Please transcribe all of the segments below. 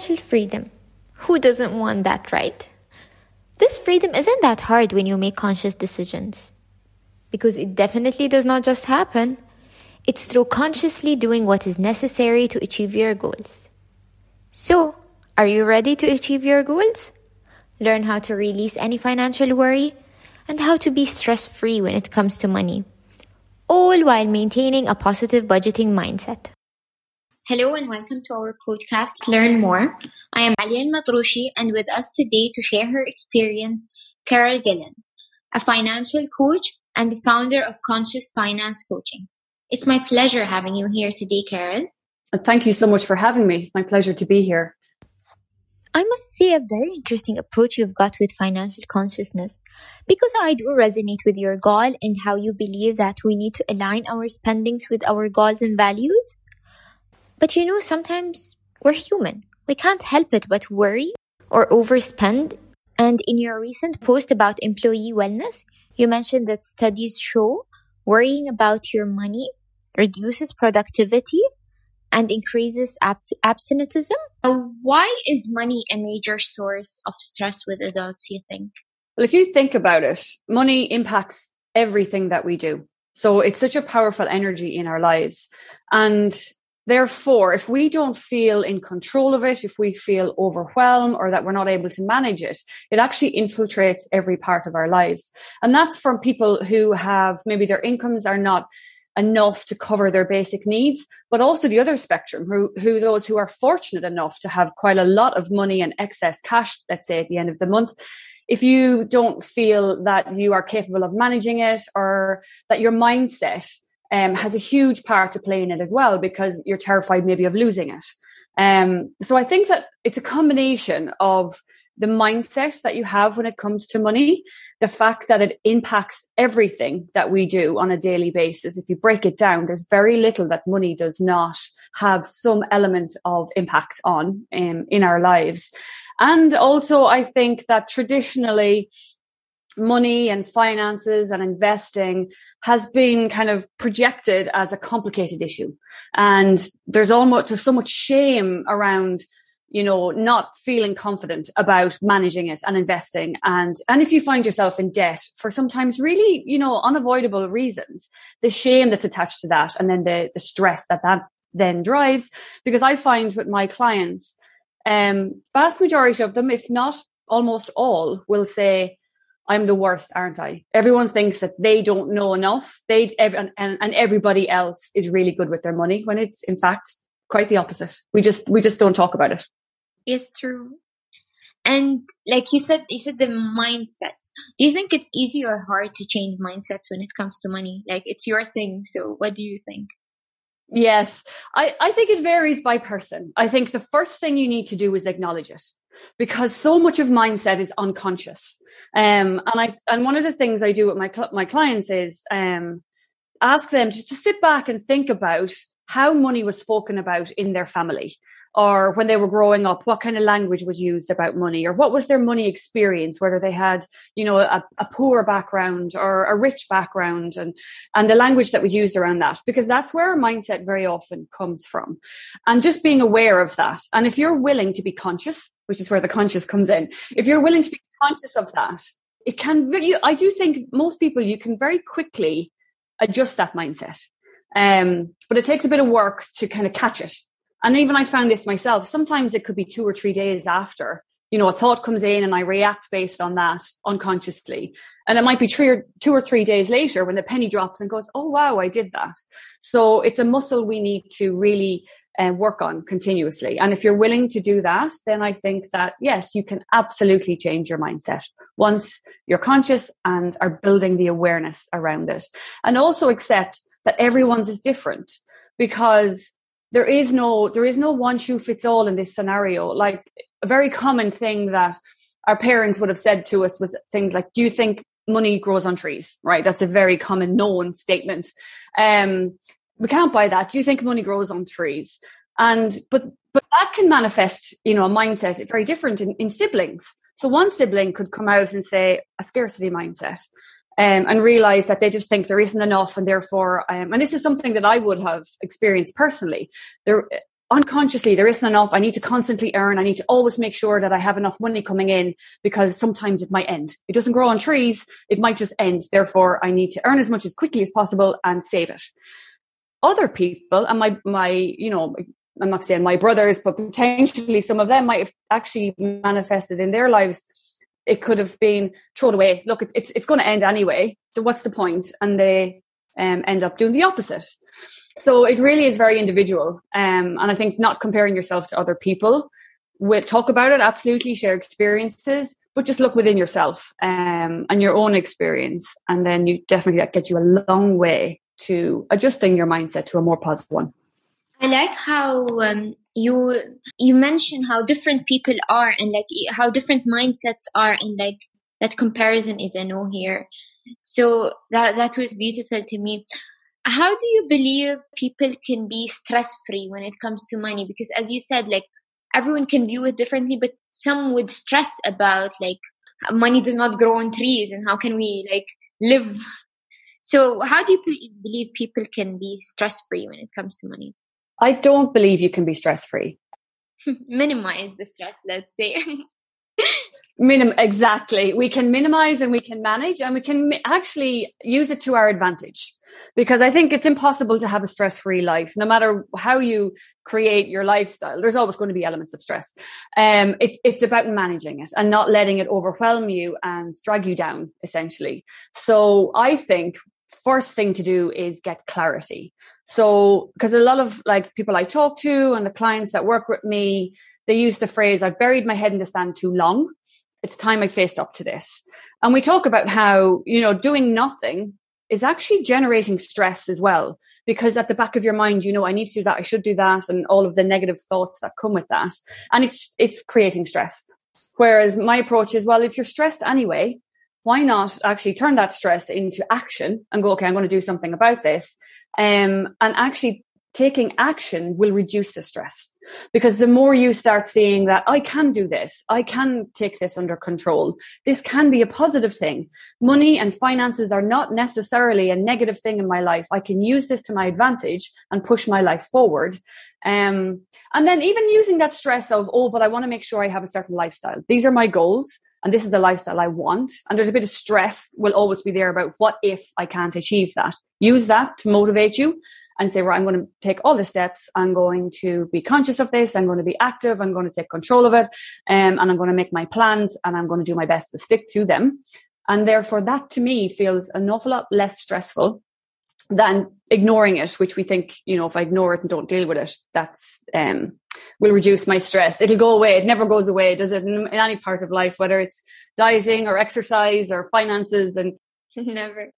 Financial freedom. Who doesn't want that, right? This freedom isn't that hard when you make conscious decisions. Because it definitely does not just happen. It's through consciously doing what is necessary to achieve your goals. So, are you ready to achieve your goals? Learn how to release any financial worry and how to be stress free when it comes to money, all while maintaining a positive budgeting mindset. Hello and welcome to our podcast, Learn More. I am Alian Matrushi and with us today to share her experience, Carol Glynn, a financial coach and the founder of Conscious Finance Coaching. It's my pleasure having you here today, Carol. Thank you so much for having me. It's my pleasure to be here. I must say a very interesting approach you've got with financial consciousness because I do resonate with your goal and how you believe that we need to align our spendings with our goals and values. But you know, sometimes we're human. We can't help it but worry or overspend. And in your recent post about employee wellness, you mentioned that studies show worrying about your money reduces productivity and increases ab- absenteeism. Uh, why is money a major source of stress with adults, you think? Well, if you think about it, money impacts everything that we do. So it's such a powerful energy in our lives. And Therefore, if we don't feel in control of it, if we feel overwhelmed or that we're not able to manage it, it actually infiltrates every part of our lives. And that's from people who have maybe their incomes are not enough to cover their basic needs, but also the other spectrum, who, who those who are fortunate enough to have quite a lot of money and excess cash, let's say at the end of the month. If you don't feel that you are capable of managing it or that your mindset um, has a huge part to play in it as well because you're terrified maybe of losing it. Um, so I think that it's a combination of the mindset that you have when it comes to money, the fact that it impacts everything that we do on a daily basis. If you break it down, there's very little that money does not have some element of impact on um, in our lives. And also, I think that traditionally, money and finances and investing has been kind of projected as a complicated issue. And there's almost, there's so much shame around, you know, not feeling confident about managing it and investing. And, and if you find yourself in debt for sometimes really, you know, unavoidable reasons, the shame that's attached to that and then the, the stress that that then drives. Because I find with my clients, um, vast majority of them, if not almost all, will say, I'm the worst, aren't I? Everyone thinks that they don't know enough. They and, and everybody else is really good with their money when it's in fact quite the opposite. We just we just don't talk about it. It's true. And like you said, you said the mindsets. Do you think it's easy or hard to change mindsets when it comes to money? Like it's your thing. So what do you think? Yes, I, I think it varies by person. I think the first thing you need to do is acknowledge it because so much of mindset is unconscious. Um, and I, and one of the things I do with my, my clients is, um, ask them just to sit back and think about how money was spoken about in their family or when they were growing up, what kind of language was used about money or what was their money experience, whether they had, you know, a, a, poor background or a rich background and, and the language that was used around that, because that's where our mindset very often comes from. And just being aware of that. And if you're willing to be conscious, which is where the conscious comes in, if you're willing to be conscious of that, it can, you, I do think most people, you can very quickly adjust that mindset. Um, but it takes a bit of work to kind of catch it and even I found this myself. Sometimes it could be two or three days after, you know, a thought comes in and I react based on that unconsciously. And it might be three or two or three days later when the penny drops and goes, Oh, wow, I did that. So it's a muscle we need to really uh, work on continuously. And if you're willing to do that, then I think that yes, you can absolutely change your mindset once you're conscious and are building the awareness around it. And also accept that everyone's is different because there is no there is no one shoe fits all in this scenario. Like a very common thing that our parents would have said to us was things like do you think money grows on trees? Right? That's a very common known statement. Um we can't buy that. Do you think money grows on trees? And but but that can manifest you know a mindset very different in, in siblings. So one sibling could come out and say a scarcity mindset um, and realize that they just think there isn't enough and therefore um, and this is something that i would have experienced personally there unconsciously there isn't enough. I need to constantly earn. I need to always make sure that I have enough money coming in because sometimes it might end. It doesn't grow on trees. It might just end. Therefore, I need to earn as much as quickly as possible and save it. Other people and my, my, you know, I'm not saying my brothers, but potentially some of them might have actually manifested in their lives. It could have been thrown away. Look, it's, it's going to end anyway. So what's the point? And they um, end up doing the opposite. So it really is very individual. Um, and I think not comparing yourself to other people. We'll talk about it, absolutely share experiences, but just look within yourself um, and your own experience. And then you definitely that gets you a long way to adjusting your mindset to a more positive one. I like how um, you you mention how different people are and like how different mindsets are and like that comparison is a no here. So that that was beautiful to me. How do you believe people can be stress free when it comes to money? Because as you said like everyone can view it differently but some would stress about like money does not grow on trees and how can we like live? So how do you believe people can be stress free when it comes to money i don't believe you can be stress free minimize the stress let's say Minim exactly. We can minimize and we can manage and we can mi- actually use it to our advantage because I think it's impossible to have a stress free life. No matter how you create your lifestyle, there's always going to be elements of stress. Um, it, it's about managing it and not letting it overwhelm you and drag you down essentially. So I think first thing to do is get clarity. So, because a lot of like people I talk to and the clients that work with me, they use the phrase, I've buried my head in the sand too long it's time I faced up to this. And we talk about how, you know, doing nothing is actually generating stress as well. Because at the back of your mind, you know, I need to do that, I should do that, and all of the negative thoughts that come with that. And it's it's creating stress. Whereas my approach is, well, if you're stressed anyway, why not actually turn that stress into action and go, okay, I'm going to do something about this. Um, and actually taking action will reduce the stress because the more you start seeing that I can do this, I can take this under control. This can be a positive thing. Money and finances are not necessarily a negative thing in my life. I can use this to my advantage and push my life forward. Um, and then even using that stress of, oh, but I want to make sure I have a certain lifestyle. These are my goals and this is the lifestyle I want. And there's a bit of stress will always be there about what if I can't achieve that. Use that to motivate you and say, right, I'm going to take all the steps. I'm going to be conscious of this. I'm going to be active. I'm going to take control of it. Um, and I'm going to make my plans and I'm going to do my best to stick to them. And therefore that to me feels an awful lot less stressful than ignoring it, which we think, you know, if I ignore it and don't deal with it, that's, um, will reduce my stress. It'll go away. It never goes away, does it? In, in any part of life, whether it's dieting or exercise or finances and never.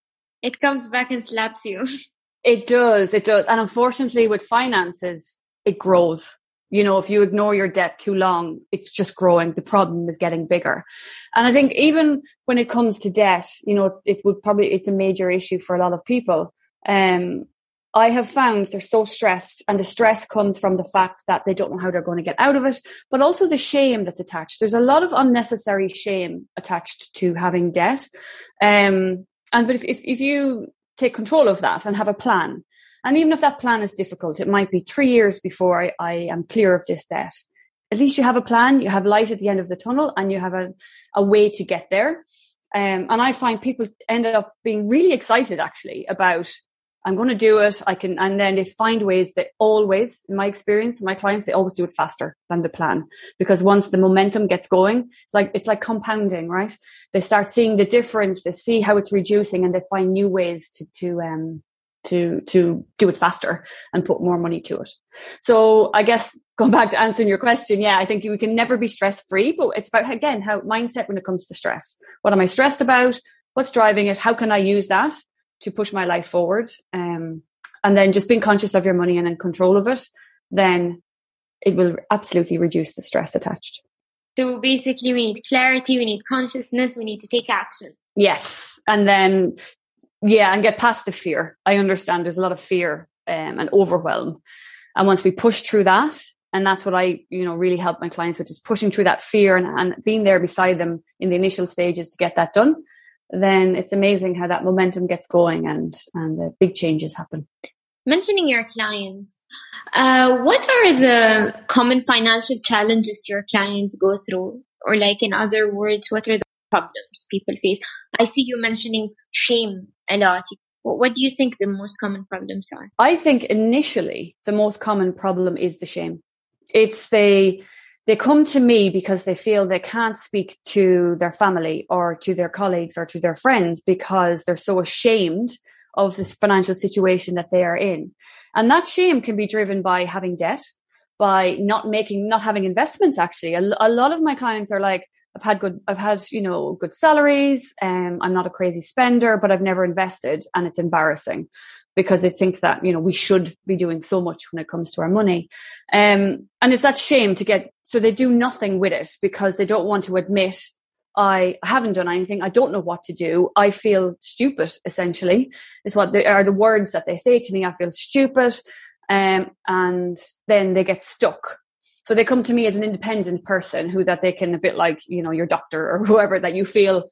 It comes back and slaps you. It does. It does. And unfortunately with finances, it grows. You know, if you ignore your debt too long, it's just growing. The problem is getting bigger. And I think even when it comes to debt, you know, it would probably, it's a major issue for a lot of people. Um, I have found they're so stressed and the stress comes from the fact that they don't know how they're going to get out of it, but also the shame that's attached. There's a lot of unnecessary shame attached to having debt. Um, and but if, if, if you take control of that and have a plan. And even if that plan is difficult, it might be three years before I, I am clear of this debt. At least you have a plan, you have light at the end of the tunnel, and you have a, a way to get there. Um, and I find people end up being really excited actually about I'm going to do it. I can, and then they find ways that always, in my experience, my clients, they always do it faster than the plan. Because once the momentum gets going, it's like, it's like compounding, right? They start seeing the difference, they see how it's reducing and they find new ways to, to, um, to, to do it faster and put more money to it. So I guess going back to answering your question, yeah, I think we can never be stress free, but it's about, again, how mindset when it comes to stress. What am I stressed about? What's driving it? How can I use that? To push my life forward. Um, and then just being conscious of your money and in control of it, then it will absolutely reduce the stress attached. So basically, we need clarity, we need consciousness, we need to take action. Yes. And then, yeah, and get past the fear. I understand there's a lot of fear um, and overwhelm. And once we push through that, and that's what I, you know, really help my clients with is pushing through that fear and, and being there beside them in the initial stages to get that done then it's amazing how that momentum gets going and and uh, big changes happen. mentioning your clients, uh, what are the common financial challenges your clients go through? Or, like, in other words, what are the problems people face? I see you mentioning shame a lot. What do you think the most common problems are? I think initially the most common problem is the shame. It's the they come to me because they feel they can't speak to their family or to their colleagues or to their friends because they're so ashamed of this financial situation that they are in. And that shame can be driven by having debt, by not making, not having investments. Actually, a, a lot of my clients are like, I've had good, I've had, you know, good salaries. Um, I'm not a crazy spender, but I've never invested and it's embarrassing because they think that, you know, we should be doing so much when it comes to our money. Um, and it's that shame to get, so they do nothing with it because they don't want to admit I haven't done anything. I don't know what to do. I feel stupid, essentially, is what they are the words that they say to me. I feel stupid. Um, and then they get stuck. So they come to me as an independent person who that they can a bit like, you know, your doctor or whoever that you feel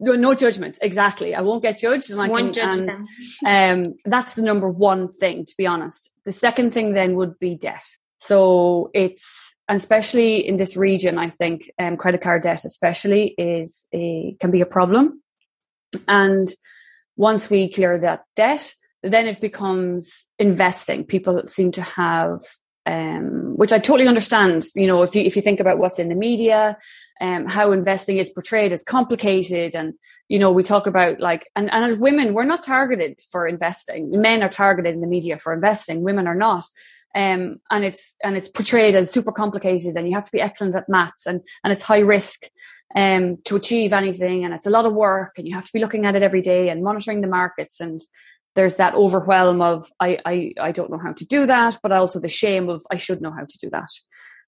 no, no judgment. Exactly. I won't get judged and I won't judge and, them. Um, that's the number one thing, to be honest. The second thing then would be debt. So it's, especially in this region, I think um, credit card debt, especially, is a can be a problem. And once we clear that debt, then it becomes investing. People seem to have, um, which I totally understand. You know, if you if you think about what's in the media, um, how investing is portrayed as complicated, and you know, we talk about like, and, and as women, we're not targeted for investing. Men are targeted in the media for investing. Women are not um, and it's and it's portrayed as super complicated and you have to be excellent at maths and and it's high risk um, to achieve anything and it's a lot of work and you have to be looking at it every day and monitoring the markets and there's that overwhelm of I, I I don't know how to do that but also the shame of I should know how to do that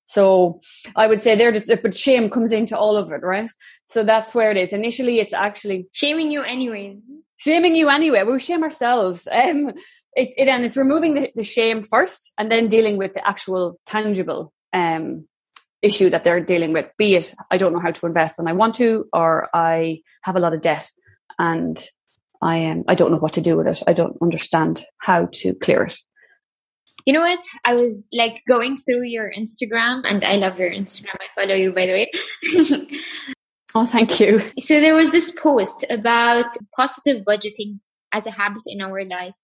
so I would say there, but shame comes into all of it, right? So that's where it is. Initially, it's actually shaming you anyways. Shaming you anyway. We shame ourselves. Um, it, it and it's removing the, the shame first and then dealing with the actual tangible um, issue that they're dealing with be it i don't know how to invest and i want to or i have a lot of debt and i am um, i don't know what to do with it. I don't understand how to clear it. You know what? I was like going through your instagram and i love your instagram. I follow you by the way. Oh thank you. So there was this post about positive budgeting as a habit in our life.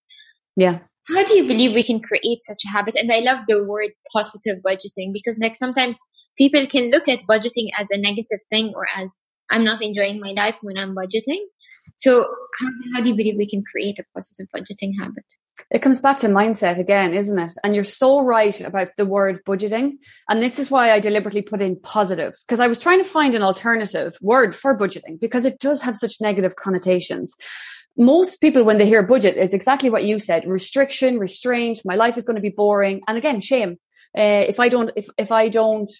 Yeah. How do you believe we can create such a habit? And I love the word positive budgeting because like sometimes people can look at budgeting as a negative thing or as I'm not enjoying my life when I'm budgeting. So how, how do you believe we can create a positive budgeting habit? It comes back to mindset again, isn't it? And you're so right about the word budgeting. And this is why I deliberately put in positive because I was trying to find an alternative word for budgeting because it does have such negative connotations most people, when they hear budget, it's exactly what you said: restriction, restraint. My life is going to be boring, and again, shame. Uh, if I don't, if if I don't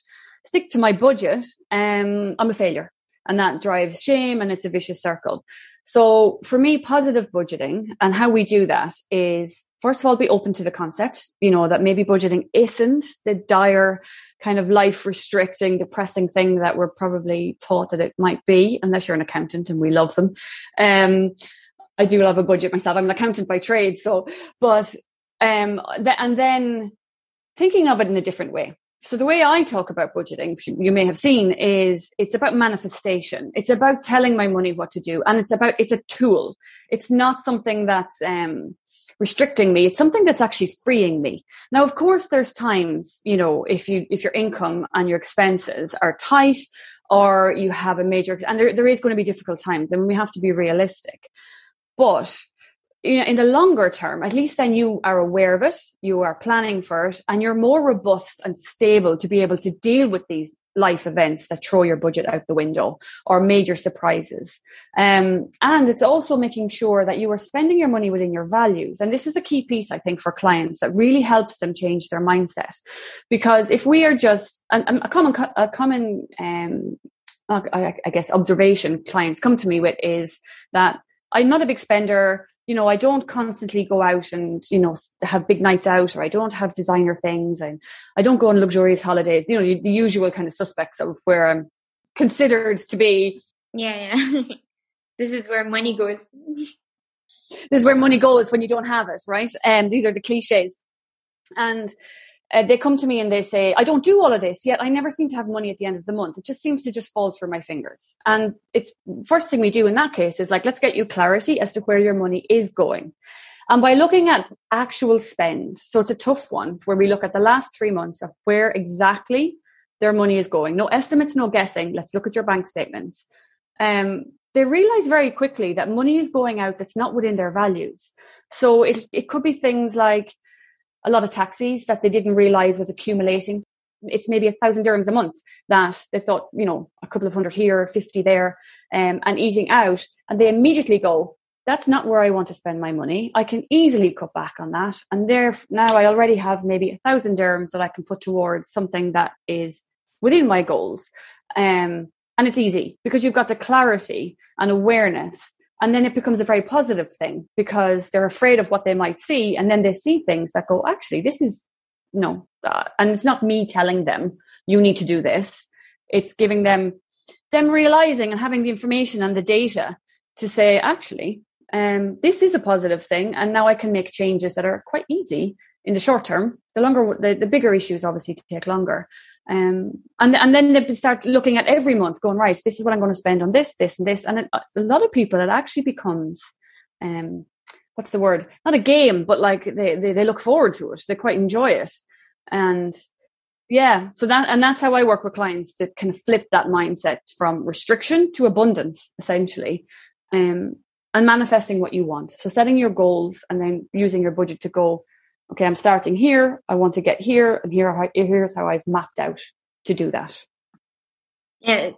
stick to my budget, um, I'm a failure, and that drives shame, and it's a vicious circle. So for me, positive budgeting and how we do that is first of all, be open to the concept, you know, that maybe budgeting isn't the dire kind of life restricting, depressing thing that we're probably taught that it might be, unless you're an accountant and we love them. Um, I do love a budget myself. I'm an accountant by trade. So, but, um, th- and then thinking of it in a different way. So the way I talk about budgeting, you may have seen, is it's about manifestation. It's about telling my money what to do, and it's about it's a tool. It's not something that's um, restricting me. It's something that's actually freeing me. Now, of course, there's times you know if you if your income and your expenses are tight, or you have a major, and there there is going to be difficult times, and we have to be realistic. But in the longer term, at least then you are aware of it, you are planning for it, and you're more robust and stable to be able to deal with these life events that throw your budget out the window or major surprises. Um, and it's also making sure that you are spending your money within your values. And this is a key piece, I think, for clients that really helps them change their mindset. Because if we are just, a common, a common, um, I guess observation clients come to me with is that I'm not a big spender. You know, I don't constantly go out and, you know, have big nights out or I don't have designer things and I don't go on luxurious holidays, you know, the usual kind of suspects of where I'm considered to be. Yeah, yeah. this is where money goes. this is where money goes when you don't have it, right? And um, these are the cliches. And uh, they come to me and they say, I don't do all of this yet. I never seem to have money at the end of the month. It just seems to just fall through my fingers. And it's first thing we do in that case is like, let's get you clarity as to where your money is going. And by looking at actual spend, so it's a tough one where we look at the last three months of where exactly their money is going. No estimates, no guessing. Let's look at your bank statements. Um, they realize very quickly that money is going out that's not within their values. So it, it could be things like a lot of taxis that they didn't realize was accumulating. It's maybe a thousand dirhams a month that they thought, you know, a couple of hundred here, 50 there, um, and eating out. And they immediately go, that's not where I want to spend my money. I can easily cut back on that. And there now I already have maybe a thousand dirhams that I can put towards something that is within my goals. Um, and it's easy because you've got the clarity and awareness. And then it becomes a very positive thing because they're afraid of what they might see. And then they see things that go, actually, this is, no, uh, and it's not me telling them, you need to do this. It's giving them, them realizing and having the information and the data to say, actually, um, this is a positive thing, and now I can make changes that are quite easy in the short term. The longer, the, the bigger issues obviously take longer. Um, and and then they start looking at every month, going right. This is what I'm going to spend on this, this, and this. And it, a lot of people, it actually becomes, um, what's the word? Not a game, but like they, they they look forward to it. They quite enjoy it, and yeah. So that and that's how I work with clients to kind of flip that mindset from restriction to abundance, essentially. Um, and manifesting what you want. So setting your goals and then using your budget to go, okay, I'm starting here. I want to get here and here, here's how I've mapped out to do that. Yeah,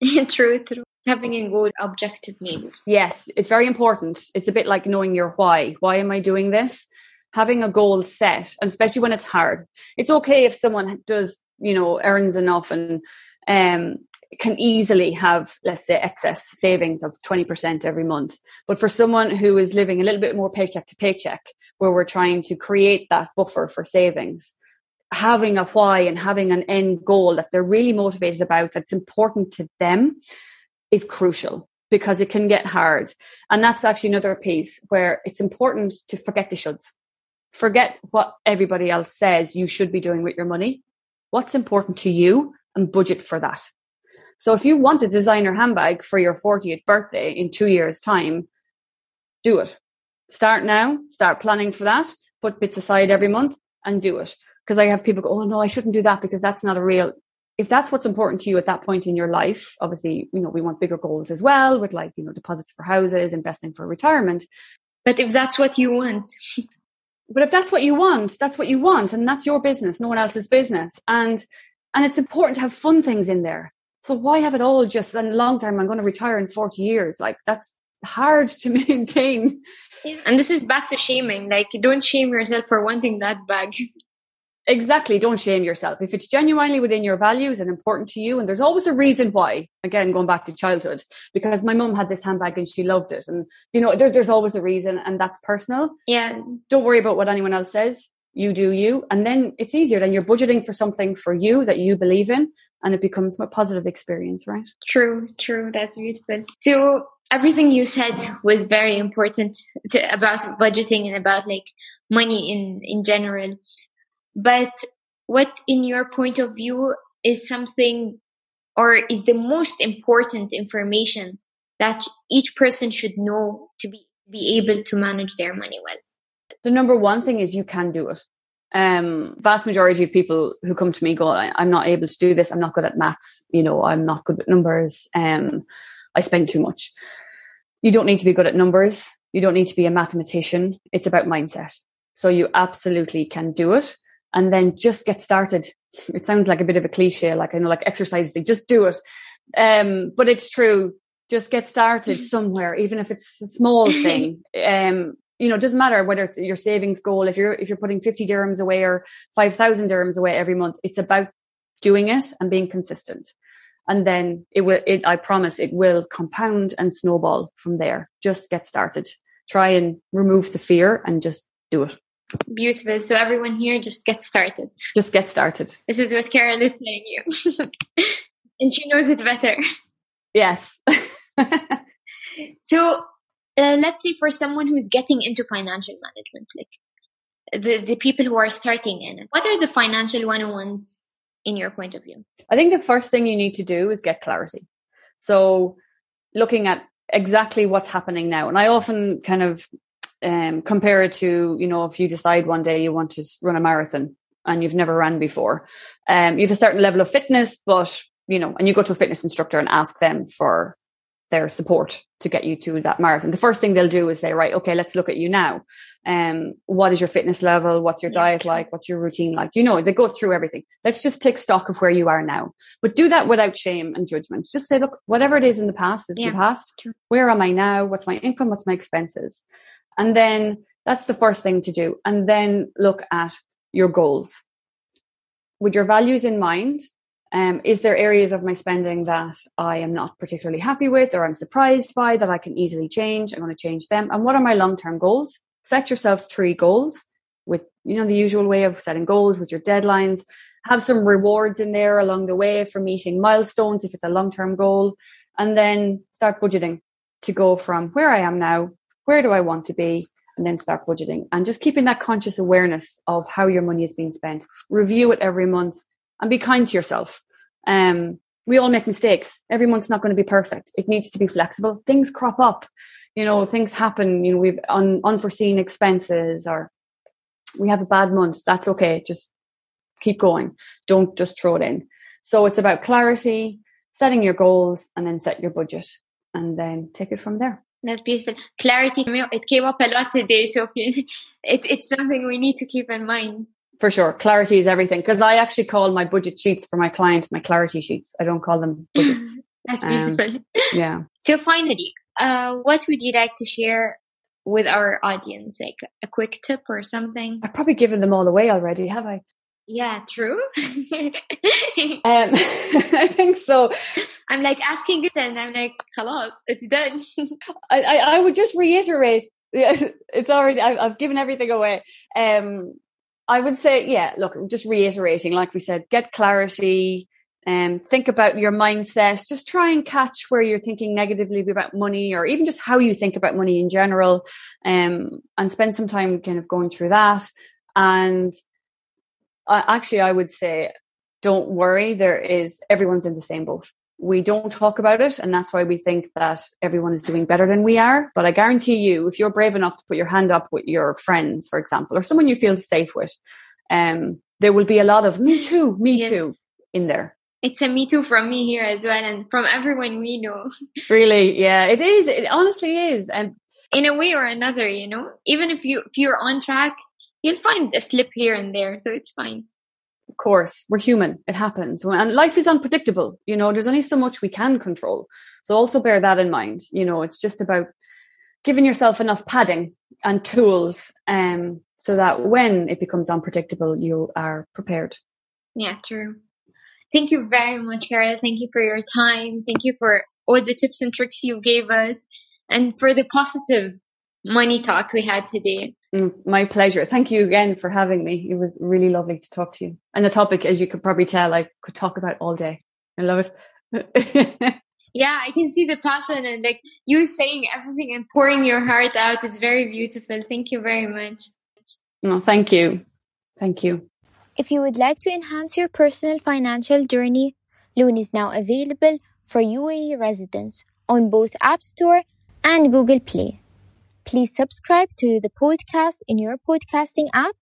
true, true. Having a good objective maybe. Yes, it's very important. It's a bit like knowing your why. Why am I doing this? Having a goal set, and especially when it's hard. It's okay if someone does, you know, earns enough and um, can easily have, let's say, excess savings of 20% every month. But for someone who is living a little bit more paycheck to paycheck, where we're trying to create that buffer for savings, having a why and having an end goal that they're really motivated about, that's important to them, is crucial because it can get hard. And that's actually another piece where it's important to forget the shoulds. Forget what everybody else says you should be doing with your money. What's important to you and budget for that so if you want a designer handbag for your 40th birthday in two years time, do it. Start now, start planning for that, put bits aside every month and do it. Because I have people go, oh no, I shouldn't do that because that's not a real, if that's what's important to you at that point in your life, obviously, you know, we want bigger goals as well with like, you know, deposits for houses, investing for retirement. But if that's what you want. but if that's what you want, that's what you want. And that's your business, no one else's business. And, and it's important to have fun things in there. So why have it all just a long term? I'm going to retire in 40 years. Like that's hard to maintain. Yeah. And this is back to shaming. Like don't shame yourself for wanting that bag. Exactly. Don't shame yourself. If it's genuinely within your values and important to you, and there's always a reason why, again, going back to childhood, because my mum had this handbag and she loved it. And, you know, there, there's always a reason and that's personal. Yeah. Don't worry about what anyone else says. You do you. And then it's easier. Then you're budgeting for something for you that you believe in and it becomes a positive experience, right? True, true. That's beautiful. So everything you said was very important to, about budgeting and about like money in, in general. But what in your point of view is something or is the most important information that each person should know to be, be able to manage their money well? The number one thing is you can do it um, vast majority of people who come to me go, I'm not able to do this. I'm not good at maths. You know, I'm not good at numbers. Um, I spend too much. You don't need to be good at numbers. You don't need to be a mathematician. It's about mindset. So you absolutely can do it and then just get started. It sounds like a bit of a cliche, like I know, like exercises, they just do it. Um, but it's true. Just get started somewhere, even if it's a small thing. Um, you know, it doesn't matter whether it's your savings goal, if you're, if you're putting 50 dirhams away or 5,000 dirhams away every month, it's about doing it and being consistent. And then it will, it, I promise it will compound and snowball from there. Just get started. Try and remove the fear and just do it. Beautiful. So everyone here, just get started. Just get started. This is what Carol is saying you. and she knows it better. Yes. so uh, let's say for someone who's getting into financial management, like the, the people who are starting in it, what are the financial 101s in your point of view? I think the first thing you need to do is get clarity. So looking at exactly what's happening now. And I often kind of um, compare it to, you know, if you decide one day you want to run a marathon and you've never ran before, um, you have a certain level of fitness, but, you know, and you go to a fitness instructor and ask them for their support to get you to that marathon. The first thing they'll do is say, right, okay, let's look at you now. Um, what is your fitness level? What's your yeah. diet like? What's your routine like? You know, they go through everything. Let's just take stock of where you are now, but do that without shame and judgment. Just say, look, whatever it is in the past is yeah. the past. True. Where am I now? What's my income? What's my expenses? And then that's the first thing to do. And then look at your goals with your values in mind um, is there areas of my spending that I am not particularly happy with or I'm surprised by that I can easily change? I'm going to change them. And what are my long term goals? Set yourself three goals with, you know, the usual way of setting goals with your deadlines. Have some rewards in there along the way for meeting milestones if it's a long term goal. And then start budgeting to go from where I am now, where do I want to be? And then start budgeting and just keeping that conscious awareness of how your money is being spent. Review it every month and be kind to yourself. Um, we all make mistakes. Every month's not going to be perfect. It needs to be flexible. Things crop up. You know, things happen. You know, we've un- unforeseen expenses or we have a bad month. That's okay. Just keep going. Don't just throw it in. So it's about clarity, setting your goals and then set your budget and then take it from there. That's beautiful. Clarity, it came up a lot today, Sophie. It, it's something we need to keep in mind for sure. Clarity is everything. Because I actually call my budget sheets for my client my clarity sheets. I don't call them budgets. That's um, beautiful. Um, yeah. So finally, uh, what would you like to share with our audience? Like a quick tip or something? I've probably given them all away already, have I? Yeah, true. um, I think so. I'm like asking it and I'm like, khalas, it's done. I, I, I, would just reiterate, yeah, it's already, I've, I've given everything away. Um, I would say, yeah, look, just reiterating, like we said, get clarity and um, think about your mindset. Just try and catch where you're thinking negatively about money or even just how you think about money in general. Um, and spend some time kind of going through that. And actually, I would say, don't worry. There is, everyone's in the same boat we don't talk about it and that's why we think that everyone is doing better than we are. But i guarantee you if you're brave enough to put your hand up with your friends for example or someone you feel safe with um there will be a lot of me too me yes. too in there. It's a me too from me here as well and from everyone we know. Really? Yeah it is. It honestly is. And in a way or another you know? Even if you if you're on track you'll find a slip here and there so it's fine course, we're human. It happens. And life is unpredictable. You know, there's only so much we can control. So also bear that in mind. You know, it's just about giving yourself enough padding and tools um, so that when it becomes unpredictable, you are prepared. Yeah, true. Thank you very much, Carol. Thank you for your time. Thank you for all the tips and tricks you gave us and for the positive money talk we had today. Mm, my pleasure. Thank you again for having me. It was really lovely to talk to you. And the topic, as you could probably tell, I could talk about all day. I love it. yeah, I can see the passion and like you saying everything and pouring your heart out. It's very beautiful. Thank you very much. No, thank you. Thank you. If you would like to enhance your personal financial journey, Loon is now available for UAE residents on both App Store and Google Play. Please subscribe to the podcast in your podcasting app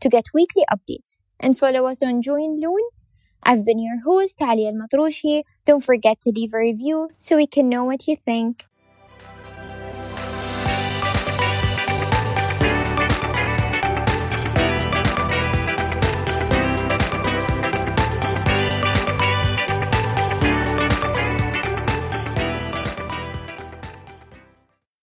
to get weekly updates and follow us on Join Loon. I've been your host, Ali Al Matroushi. Don't forget to leave a review so we can know what you think.